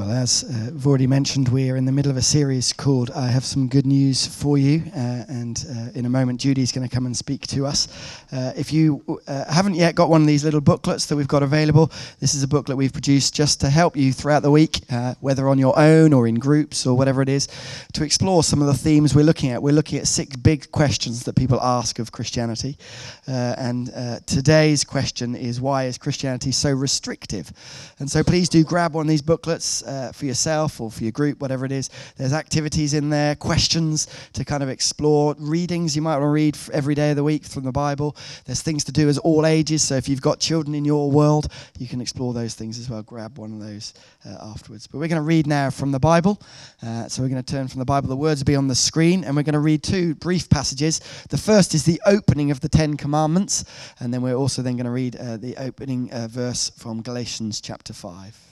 Well, as uh, I've already mentioned, we are in the middle of a series called I Have Some Good News for You. Uh, and uh, in a moment, Judy's going to come and speak to us. Uh, if you uh, haven't yet got one of these little booklets that we've got available, this is a booklet we've produced just to help you throughout the week, uh, whether on your own or in groups or whatever it is, to explore some of the themes we're looking at. We're looking at six big questions that people ask of Christianity. and today's question is why is Christianity so restrictive? And so please do grab one of these booklets uh, for yourself or for your group, whatever it is. There's activities in there, questions to kind of explore, readings you might want to read every day of the week from the Bible. There's things to do as all ages. So if you've got children in your world, you can explore those things as well. Grab one of those uh, afterwards. But we're going to read now from the Bible. Uh, so we're going to turn from the Bible. The words will be on the screen, and we're going to read two brief passages. The first is the opening of the Ten Commandments, and then we're also then going to read uh, the opening uh, verse from Galatians chapter 5.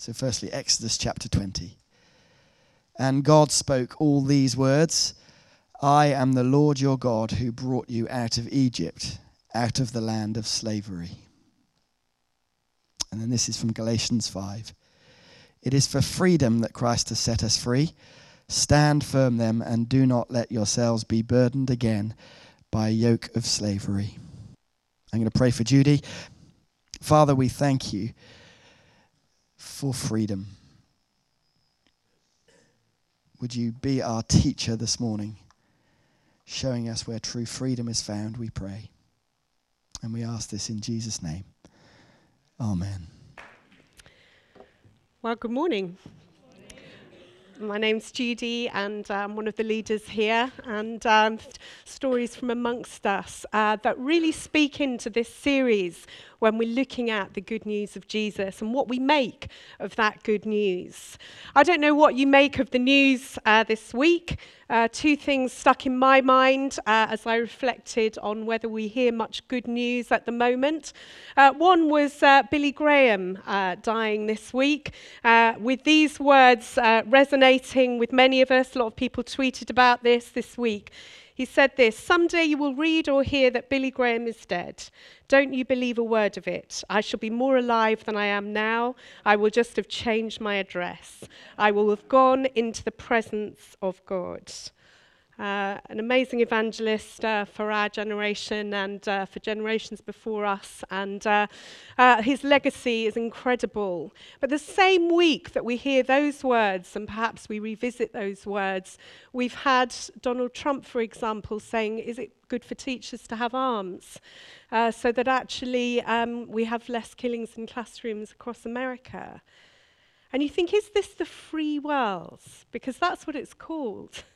So, firstly, Exodus chapter 20. And God spoke all these words I am the Lord your God who brought you out of Egypt, out of the land of slavery. And then this is from Galatians 5. It is for freedom that Christ has set us free. Stand firm then, and do not let yourselves be burdened again by a yoke of slavery. I'm going to pray for Judy. Father, we thank you for freedom. Would you be our teacher this morning, showing us where true freedom is found, we pray. And we ask this in Jesus' name. Amen. Well, good morning. My name's Judy, and I'm one of the leaders here. And um, stories from amongst us uh, that really speak into this series when we're looking at the good news of Jesus and what we make of that good news. I don't know what you make of the news uh, this week. Uh, two things stuck in my mind uh, as I reflected on whether we hear much good news at the moment. Uh, one was uh, Billy Graham uh, dying this week, with these words resonating with many of us. A lot of people tweeted about this this week. He said this Someday you will read or hear that Billy Graham is dead. Don't you believe a word of it. I shall be more alive than I am now. I will just have changed my address. I will have gone into the presence of God uh, an amazing evangelist uh, for our generation and uh, for generations before us. And uh, uh, his legacy is incredible. But the same week that we hear those words, and perhaps we revisit those words, we've had Donald Trump, for example, saying, Is it good for teachers to have arms? Uh, so that actually um, we have less killings in classrooms across America. And you think, is this the free world? Because that's what it's called.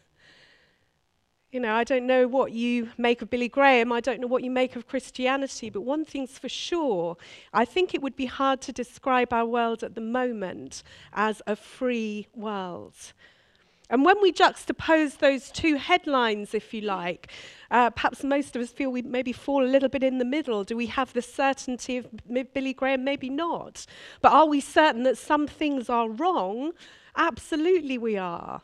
you know, I don't know what you make of Billy Graham, I don't know what you make of Christianity, but one thing's for sure I think it would be hard to describe our world at the moment as a free world. And when we juxtapose those two headlines, if you like, uh, perhaps most of us feel we maybe fall a little bit in the middle. Do we have the certainty of Billy Graham? Maybe not. But are we certain that some things are wrong? Absolutely, we are.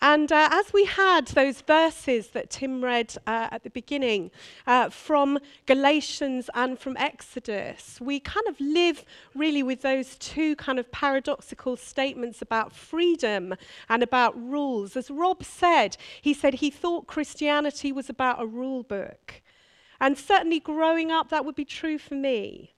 And uh, as we had those verses that Tim read uh, at the beginning uh, from Galatians and from Exodus, we kind of live really with those two kind of paradoxical statements about freedom and about rules. As Rob said, he said he thought Christianity was about a rule book. And certainly growing up, that would be true for me.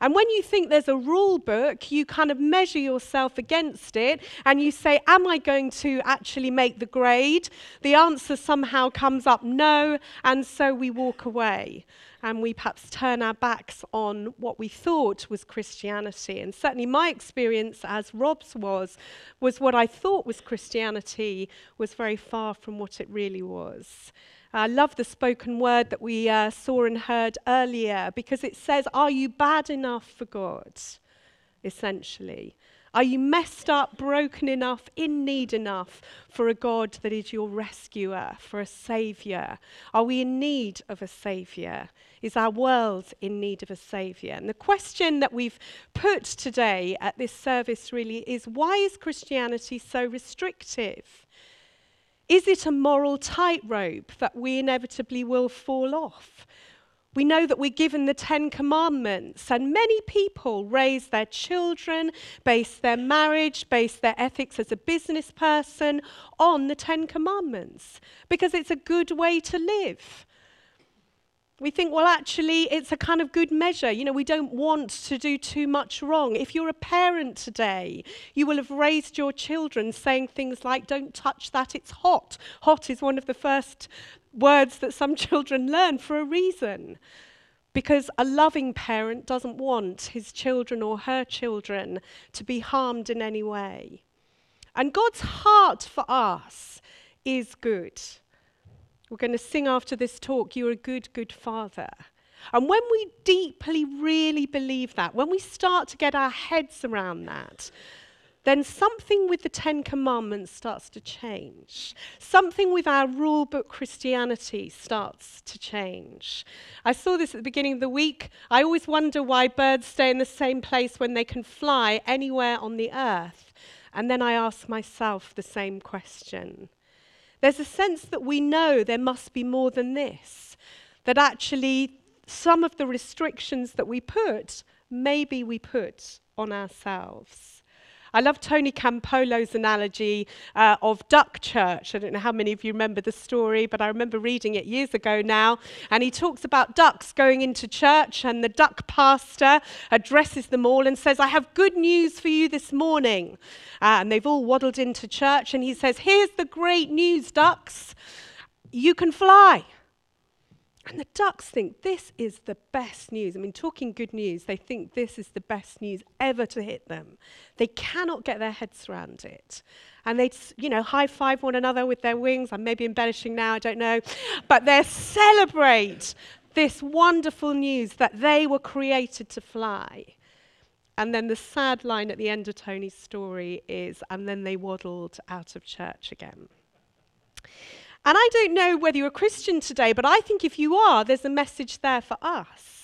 And when you think there's a rule book, you kind of measure yourself against it and you say, Am I going to actually make the grade? The answer somehow comes up no, and so we walk away. And we perhaps turn our backs on what we thought was Christianity. And certainly my experience, as Rob's was, was what I thought was Christianity was very far from what it really was. I love the spoken word that we uh, saw and heard earlier because it says, Are you bad enough for God? Essentially. Are you messed up, broken enough, in need enough for a God that is your rescuer, for a Saviour? Are we in need of a Saviour? Is our world in need of a Saviour? And the question that we've put today at this service really is why is Christianity so restrictive? Is it a moral tightrope that we inevitably will fall off? We know that we're given the Ten Commandments, and many people raise their children, base their marriage, base their ethics as a business person on the Ten Commandments because it's a good way to live. We think, well, actually, it's a kind of good measure. You know, we don't want to do too much wrong. If you're a parent today, you will have raised your children saying things like, don't touch that, it's hot. Hot is one of the first words that some children learn for a reason. Because a loving parent doesn't want his children or her children to be harmed in any way. And God's heart for us is good. We're going to sing after this talk, You're a good, good father. And when we deeply really believe that, when we start to get our heads around that, then something with the Ten Commandments starts to change. Something with our rule book Christianity starts to change. I saw this at the beginning of the week. I always wonder why birds stay in the same place when they can fly anywhere on the earth. And then I ask myself the same question. There's a sense that we know there must be more than this, that actually some of the restrictions that we put, maybe we put on ourselves. I love Tony Campolo's analogy uh, of duck church. I don't know how many of you remember the story, but I remember reading it years ago now. And he talks about ducks going into church, and the duck pastor addresses them all and says, I have good news for you this morning. Uh, and they've all waddled into church, and he says, Here's the great news, ducks. You can fly. And the ducks think this is the best news. I mean, talking good news, they think this is the best news ever to hit them. They cannot get their heads around it. And they, you know, high five one another with their wings. I'm maybe embellishing now, I don't know. But they celebrate this wonderful news that they were created to fly. And then the sad line at the end of Tony's story is, and then they waddled out of church again. And I don't know whether you're a Christian today, but I think if you are, there's a message there for us.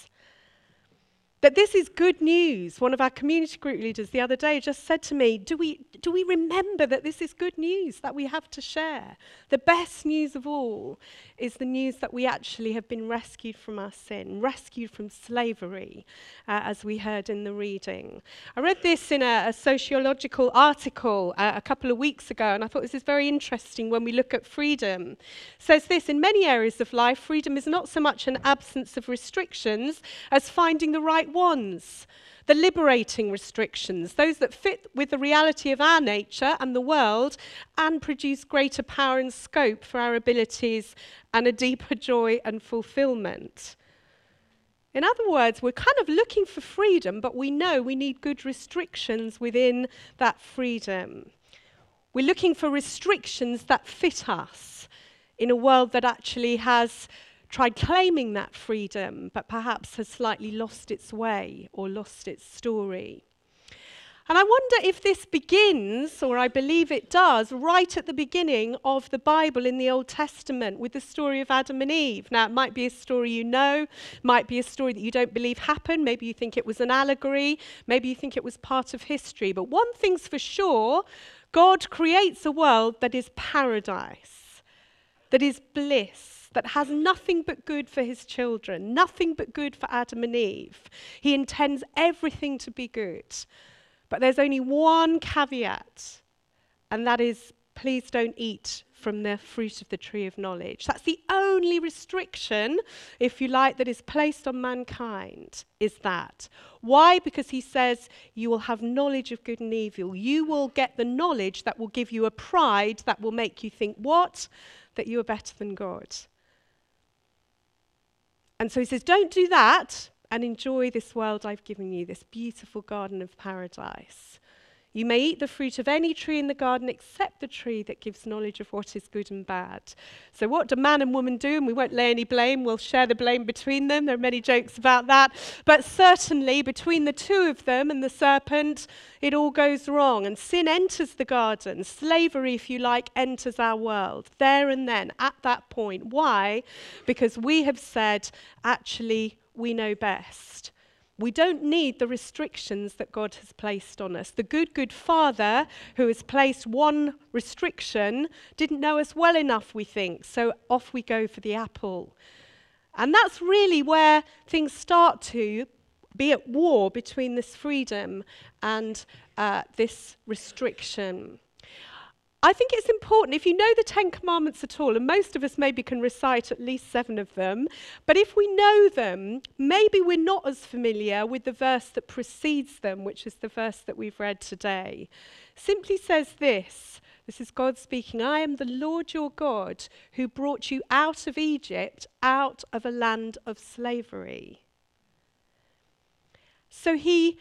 That this is good news. One of our community group leaders the other day just said to me, Do we, do we remember that this is good news that we have to share? The best news of all is the news that we actually have been rescued from our sin, rescued from slavery, uh, as we heard in the reading. I read this in a, a sociological article uh, a couple of weeks ago, and I thought this is very interesting when we look at freedom. It says this in many areas of life, freedom is not so much an absence of restrictions as finding the right ones the liberating restrictions, those that fit with the reality of our nature and the world and produce greater power and scope for our abilities and a deeper joy and fulfillment. In other words, we're kind of looking for freedom, but we know we need good restrictions within that freedom. We're looking for restrictions that fit us in a world that actually has tried claiming that freedom, but perhaps has slightly lost its way or lost its story. And I wonder if this begins, or I believe it does, right at the beginning of the Bible in the Old Testament with the story of Adam and Eve. Now, it might be a story you know, might be a story that you don't believe happened. Maybe you think it was an allegory, maybe you think it was part of history. But one thing's for sure God creates a world that is paradise, that is bliss that has nothing but good for his children, nothing but good for Adam and Eve. He intends everything to be good. But there's only one caveat, and that is please don't eat from the fruit of the tree of knowledge. That's the only restriction, if you like, that is placed on mankind, is that. Why? Because he says you will have knowledge of good and evil. You will get the knowledge that will give you a pride that will make you think, what? That you are better than God. And so he says, Don't do that and enjoy this world I've given you, this beautiful garden of paradise. You may eat the fruit of any tree in the garden except the tree that gives knowledge of what is good and bad. So, what do man and woman do? And we won't lay any blame, we'll share the blame between them. There are many jokes about that. But certainly, between the two of them and the serpent, it all goes wrong. And sin enters the garden. Slavery, if you like, enters our world there and then, at that point. Why? Because we have said, actually, we know best. We don't need the restrictions that God has placed on us. The good, good Father who has placed one restriction didn't know us well enough, we think, so off we go for the apple. And that's really where things start to be at war between this freedom and uh, this restriction. I think it's important if you know the Ten Commandments at all, and most of us maybe can recite at least seven of them, but if we know them, maybe we're not as familiar with the verse that precedes them, which is the verse that we've read today. Simply says this this is God speaking I am the Lord your God who brought you out of Egypt, out of a land of slavery. So he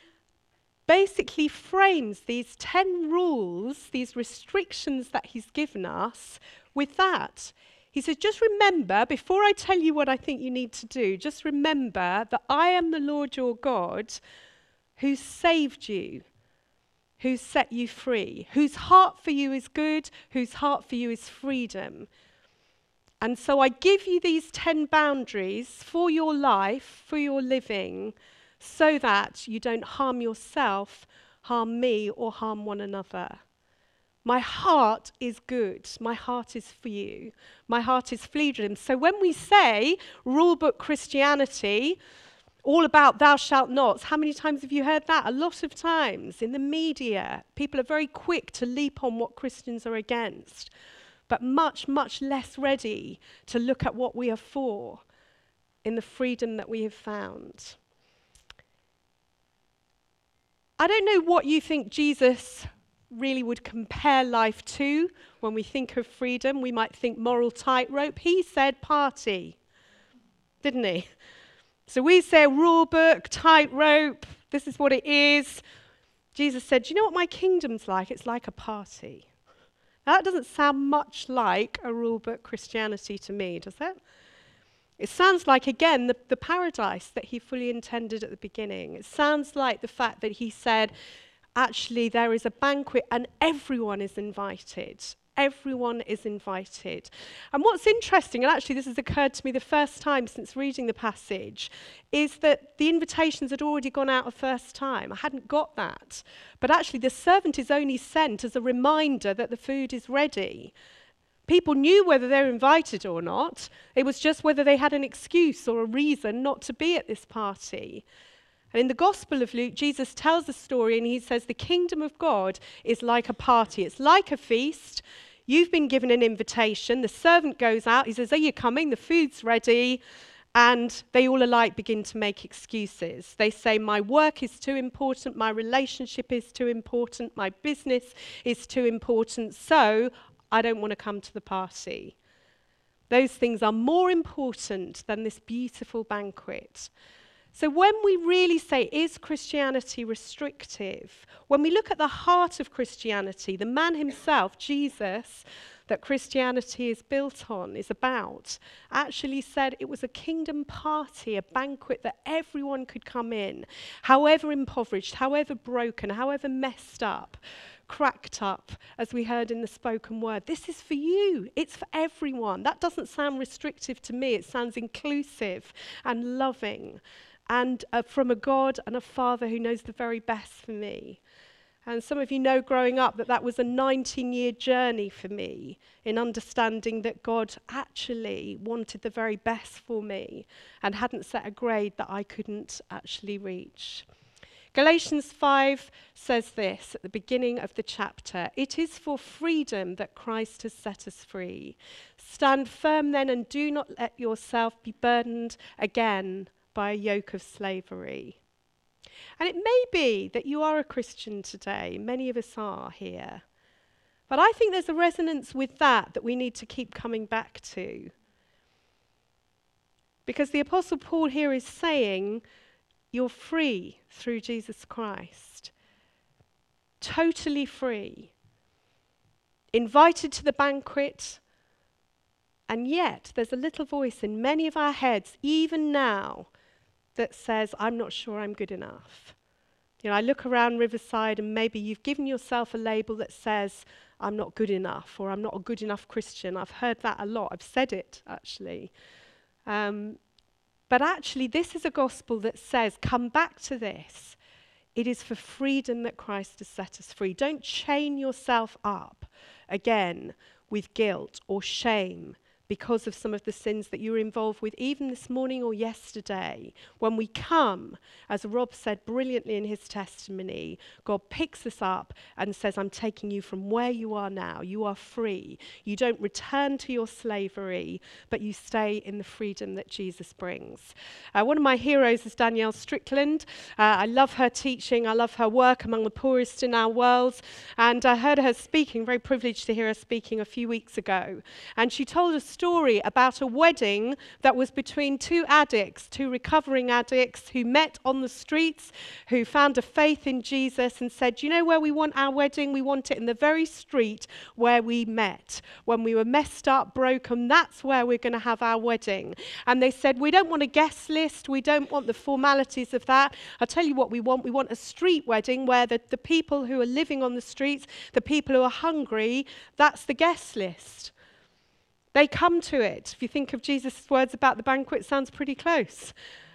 basically frames these 10 rules, these restrictions that he's given us, with that. He says, just remember, before I tell you what I think you need to do, just remember that I am the Lord your God who saved you, who set you free, whose heart for you is good, whose heart for you is freedom. And so I give you these 10 boundaries for your life, for your living so that you don't harm yourself, harm me, or harm one another. My heart is good. My heart is for you. My heart is freedom. So when we say rulebook Christianity, all about thou shalt not, how many times have you heard that? A lot of times in the media. People are very quick to leap on what Christians are against, but much, much less ready to look at what we are for in the freedom that we have found. I don't know what you think Jesus really would compare life to when we think of freedom. We might think moral tightrope. He said party, didn't he? So we say rule book, tightrope, this is what it is. Jesus said, Do you know what my kingdom's like? It's like a party. Now, that doesn't sound much like a rule book Christianity to me, does it? It sounds like, again, the, the paradise that he fully intended at the beginning. It sounds like the fact that he said, actually, there is a banquet and everyone is invited. Everyone is invited. And what's interesting, and actually this has occurred to me the first time since reading the passage, is that the invitations had already gone out a first time. I hadn't got that. But actually, the servant is only sent as a reminder that the food is ready. People knew whether they were invited or not. It was just whether they had an excuse or a reason not to be at this party. And in the Gospel of Luke, Jesus tells a story and he says, The kingdom of God is like a party, it's like a feast. You've been given an invitation. The servant goes out. He says, Are you coming? The food's ready. And they all alike begin to make excuses. They say, My work is too important, my relationship is too important, my business is too important, so I don't want to come to the party. Those things are more important than this beautiful banquet. So, when we really say, is Christianity restrictive? When we look at the heart of Christianity, the man himself, Jesus, that Christianity is built on, is about, actually said it was a kingdom party, a banquet that everyone could come in, however impoverished, however broken, however messed up cracked up, as we heard in the spoken word. This is for you, it's for everyone. That doesn't sound restrictive to me, it sounds inclusive and loving, and uh, from a God and a Father who knows the very best for me. And some of you know growing up that that was a 19 year journey for me in understanding that God actually wanted the very best for me and hadn't set a grade that I couldn't actually reach. Galatians 5 says this at the beginning of the chapter It is for freedom that Christ has set us free. Stand firm then and do not let yourself be burdened again by a yoke of slavery. And it may be that you are a Christian today, many of us are here. But I think there's a resonance with that that we need to keep coming back to. Because the Apostle Paul here is saying you're free through Jesus Christ. Totally free. Invited to the banquet. And yet, there's a little voice in many of our heads, even now, that says, I'm not sure I'm good enough. You know, I look around Riverside and maybe you've given yourself a label that says, I'm not good enough or I'm not a good enough Christian. I've heard that a lot. I've said it, actually. Um, but actually, this is a gospel that says, come back to this. It is for freedom that Christ has set us free. Don't chain yourself up again with guilt or shame because of some of the sins that you were involved with, even this morning or yesterday. When we come, as Rob said brilliantly in his testimony, God picks us up and says, I'm taking you from where you are now. You are free. You don't return to your slavery, but you stay in the freedom that Jesus brings. Uh, one of my heroes is Danielle Strickland. Uh, I love her teaching, I love her work among the poorest in our world. And I heard her speaking, very privileged to hear her speaking a few weeks ago. And she told a story about a wedding that was between two addicts, two recovering addicts who met on the streets, who found a faith in Jesus and said, You know where we want our wedding? We want it in the very street where we met. When we were messed up, broken, that's where we're going to have our wedding. And they said, We don't want a guest list. We don't want the formalities of that. I'll tell you what we want. We want a street wedding where the, the people who are living on the streets, the people who are hungry, that's the guest list. They come to it. If you think of Jesus' words about the banquet, sounds pretty close.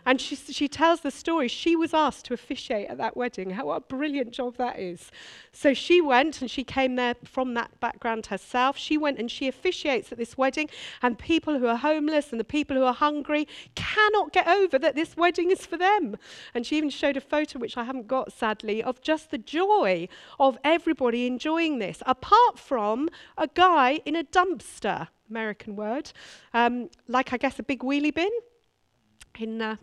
And she, she tells the story. She was asked to officiate at that wedding. How, what a brilliant job that is. So she went and she came there from that background herself. She went and she officiates at this wedding, and people who are homeless and the people who are hungry cannot get over that this wedding is for them. And she even showed a photo, which I haven't got sadly, of just the joy of everybody enjoying this, apart from a guy in a dumpster. American word, um, like I guess a big wheelie bin in uh.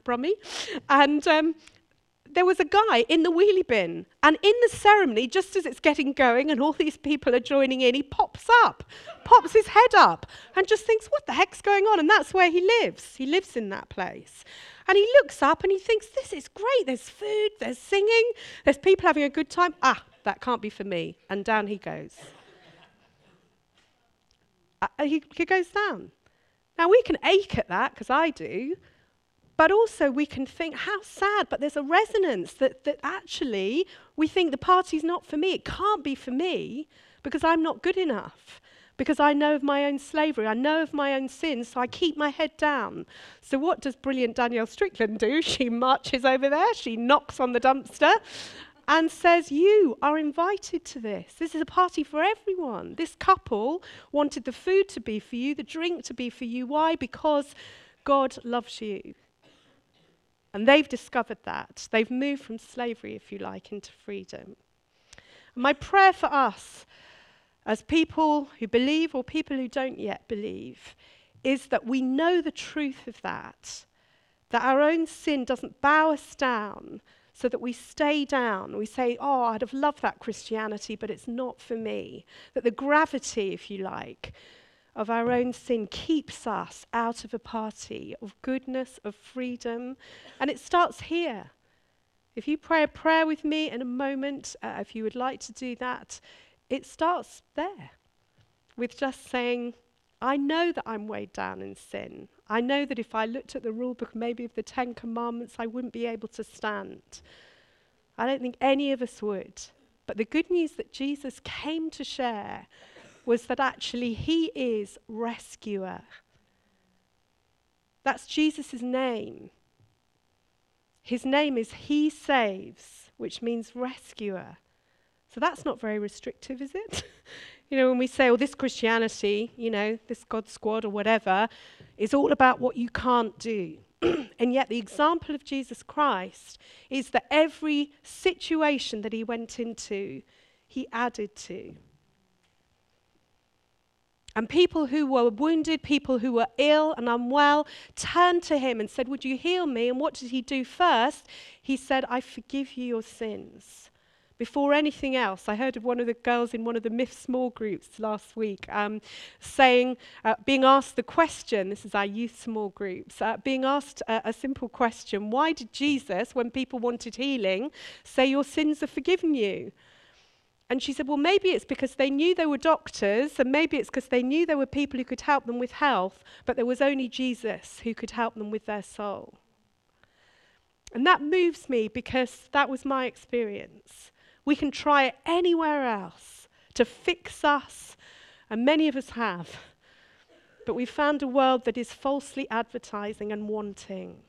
And um, there was a guy in the wheelie bin. And in the ceremony, just as it's getting going and all these people are joining in, he pops up, pops his head up, and just thinks, what the heck's going on? And that's where he lives. He lives in that place. And he looks up and he thinks, this is great. There's food, there's singing, there's people having a good time. Ah, that can't be for me. And down he goes. Uh, he, he goes down. Now, we can ache at that, because I do. But also, we can think, how sad, but there's a resonance that, that actually we think the party's not for me. It can't be for me because I'm not good enough, because I know of my own slavery, I know of my own sins, so I keep my head down. So, what does brilliant Danielle Strickland do? She marches over there, she knocks on the dumpster. And says, You are invited to this. This is a party for everyone. This couple wanted the food to be for you, the drink to be for you. Why? Because God loves you. And they've discovered that. They've moved from slavery, if you like, into freedom. My prayer for us, as people who believe or people who don't yet believe, is that we know the truth of that, that our own sin doesn't bow us down so that we stay down. We say, Oh, I'd have loved that Christianity, but it's not for me. That the gravity, if you like, of our own sin keeps us out of a party of goodness, of freedom. And it starts here. If you pray a prayer with me in a moment, uh, if you would like to do that, it starts there with just saying, I know that I'm weighed down in sin. I know that if I looked at the rule book, maybe of the Ten Commandments, I wouldn't be able to stand. I don't think any of us would. But the good news that Jesus came to share was that actually he is rescuer. That's Jesus' name. His name is He Saves, which means rescuer. So that's not very restrictive, is it? you know, when we say, oh, this Christianity, you know, this God squad or whatever, is all about what you can't do. and yet, the example of Jesus Christ is that every situation that he went into, he added to. And people who were wounded, people who were ill and unwell, turned to him and said, Would you heal me? And what did he do first? He said, I forgive you your sins. Before anything else, I heard of one of the girls in one of the MIF small groups last week um, saying, uh, being asked the question, this is our youth small groups, uh, being asked a simple question why did Jesus, when people wanted healing, say, Your sins are forgiven you? And she said, Well, maybe it's because they knew they were doctors, and maybe it's because they knew there were people who could help them with health, but there was only Jesus who could help them with their soul. And that moves me because that was my experience. We can try anywhere else to fix us, and many of us have. But we've found a world that is falsely advertising and wanting.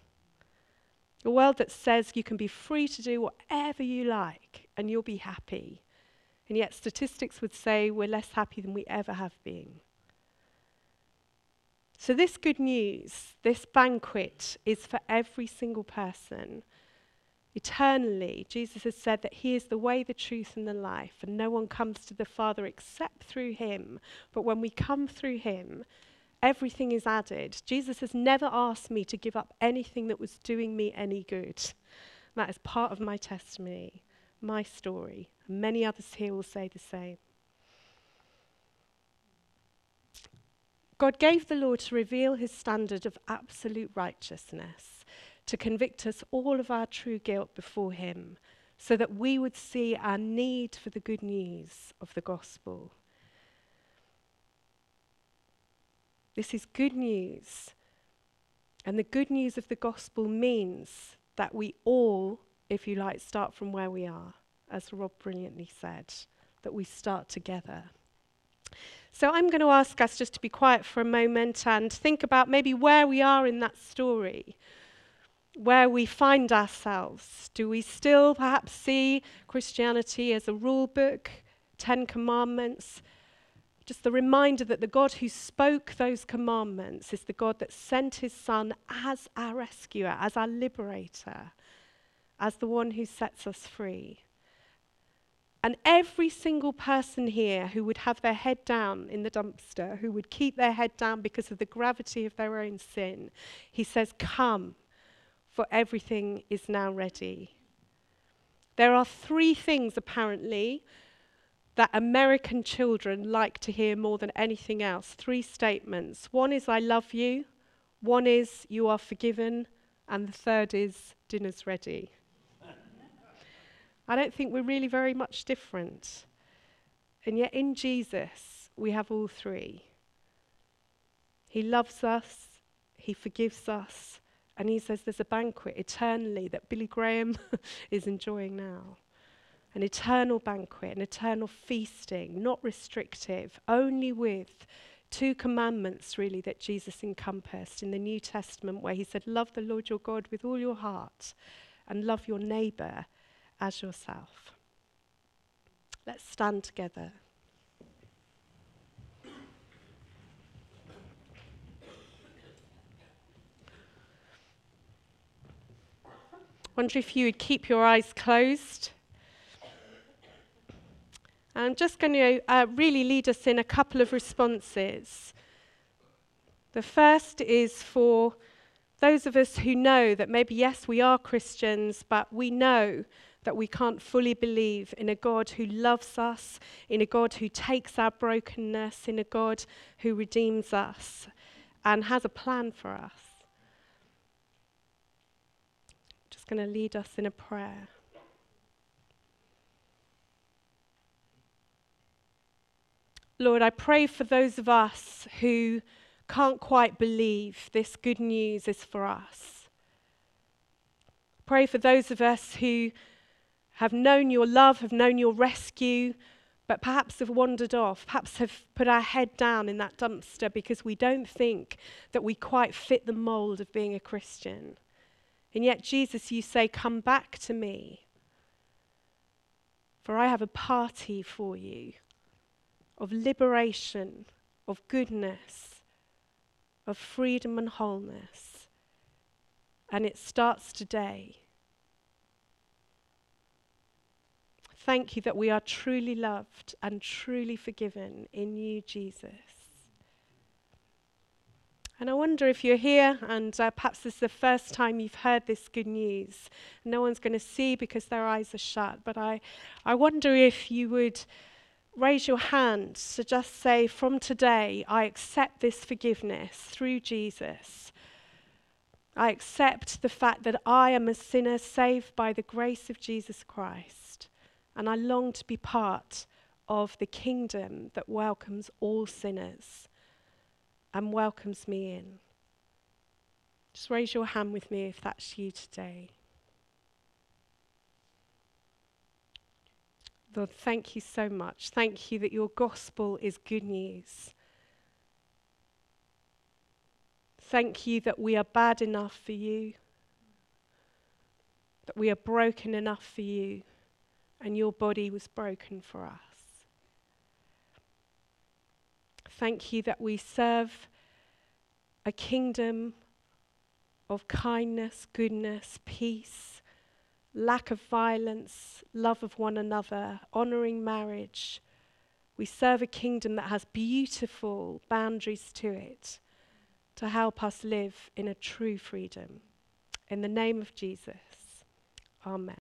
A world that says you can be free to do whatever you like and you'll be happy. And yet, statistics would say we're less happy than we ever have been. So, this good news, this banquet, is for every single person. Eternally, Jesus has said that He is the way, the truth, and the life, and no one comes to the Father except through Him. But when we come through Him, everything is added. Jesus has never asked me to give up anything that was doing me any good. That is part of my testimony, my story. And many others here will say the same. God gave the law to reveal his standard of absolute righteousness, to convict us all of our true guilt before him, so that we would see our need for the good news of the gospel. This is good news. And the good news of the gospel means that we all, if you like, start from where we are, as Rob brilliantly said, that we start together. So I'm going to ask us just to be quiet for a moment and think about maybe where we are in that story, where we find ourselves. Do we still perhaps see Christianity as a rule book, Ten Commandments? Just the reminder that the God who spoke those commandments is the God that sent his Son as our rescuer, as our liberator, as the one who sets us free. And every single person here who would have their head down in the dumpster, who would keep their head down because of the gravity of their own sin, he says, Come, for everything is now ready. There are three things, apparently, that American children like to hear more than anything else. Three statements. One is, I love you. One is, you are forgiven. And the third is, dinner's ready. I don't think we're really very much different. And yet, in Jesus, we have all three. He loves us, He forgives us, and He says there's a banquet eternally that Billy Graham is enjoying now. An eternal banquet, an eternal feasting, not restrictive, only with two commandments, really, that Jesus encompassed in the New Testament, where He said, Love the Lord your God with all your heart and love your neighbor as yourself. Let's stand together. Wonder if you would keep your eyes closed. I'm just going to uh, really lead us in a couple of responses. The first is for those of us who know that maybe, yes, we are Christians, but we know that we can't fully believe in a God who loves us, in a God who takes our brokenness, in a God who redeems us and has a plan for us. Going to lead us in a prayer. Lord, I pray for those of us who can't quite believe this good news is for us. Pray for those of us who have known your love, have known your rescue, but perhaps have wandered off, perhaps have put our head down in that dumpster because we don't think that we quite fit the mold of being a Christian. And yet, Jesus, you say, Come back to me, for I have a party for you of liberation, of goodness, of freedom and wholeness. And it starts today. Thank you that we are truly loved and truly forgiven in you, Jesus. And I wonder if you're here and uh, perhaps this is the first time you've heard this good news. No one's going to see because their eyes are shut, but I, I wonder if you would raise your hand to just say, From today, I accept this forgiveness through Jesus. I accept the fact that I am a sinner saved by the grace of Jesus Christ. And I long to be part of the kingdom that welcomes all sinners and welcomes me in. Just raise your hand with me if that's you today. Lord, thank you so much. Thank you that your gospel is good news. Thank you that we are bad enough for you, that we are broken enough for you and your body was broken for us. Thank you that we serve a kingdom of kindness, goodness, peace, lack of violence, love of one another, honoring marriage. We serve a kingdom that has beautiful boundaries to it to help us live in a true freedom. In the name of Jesus, Amen.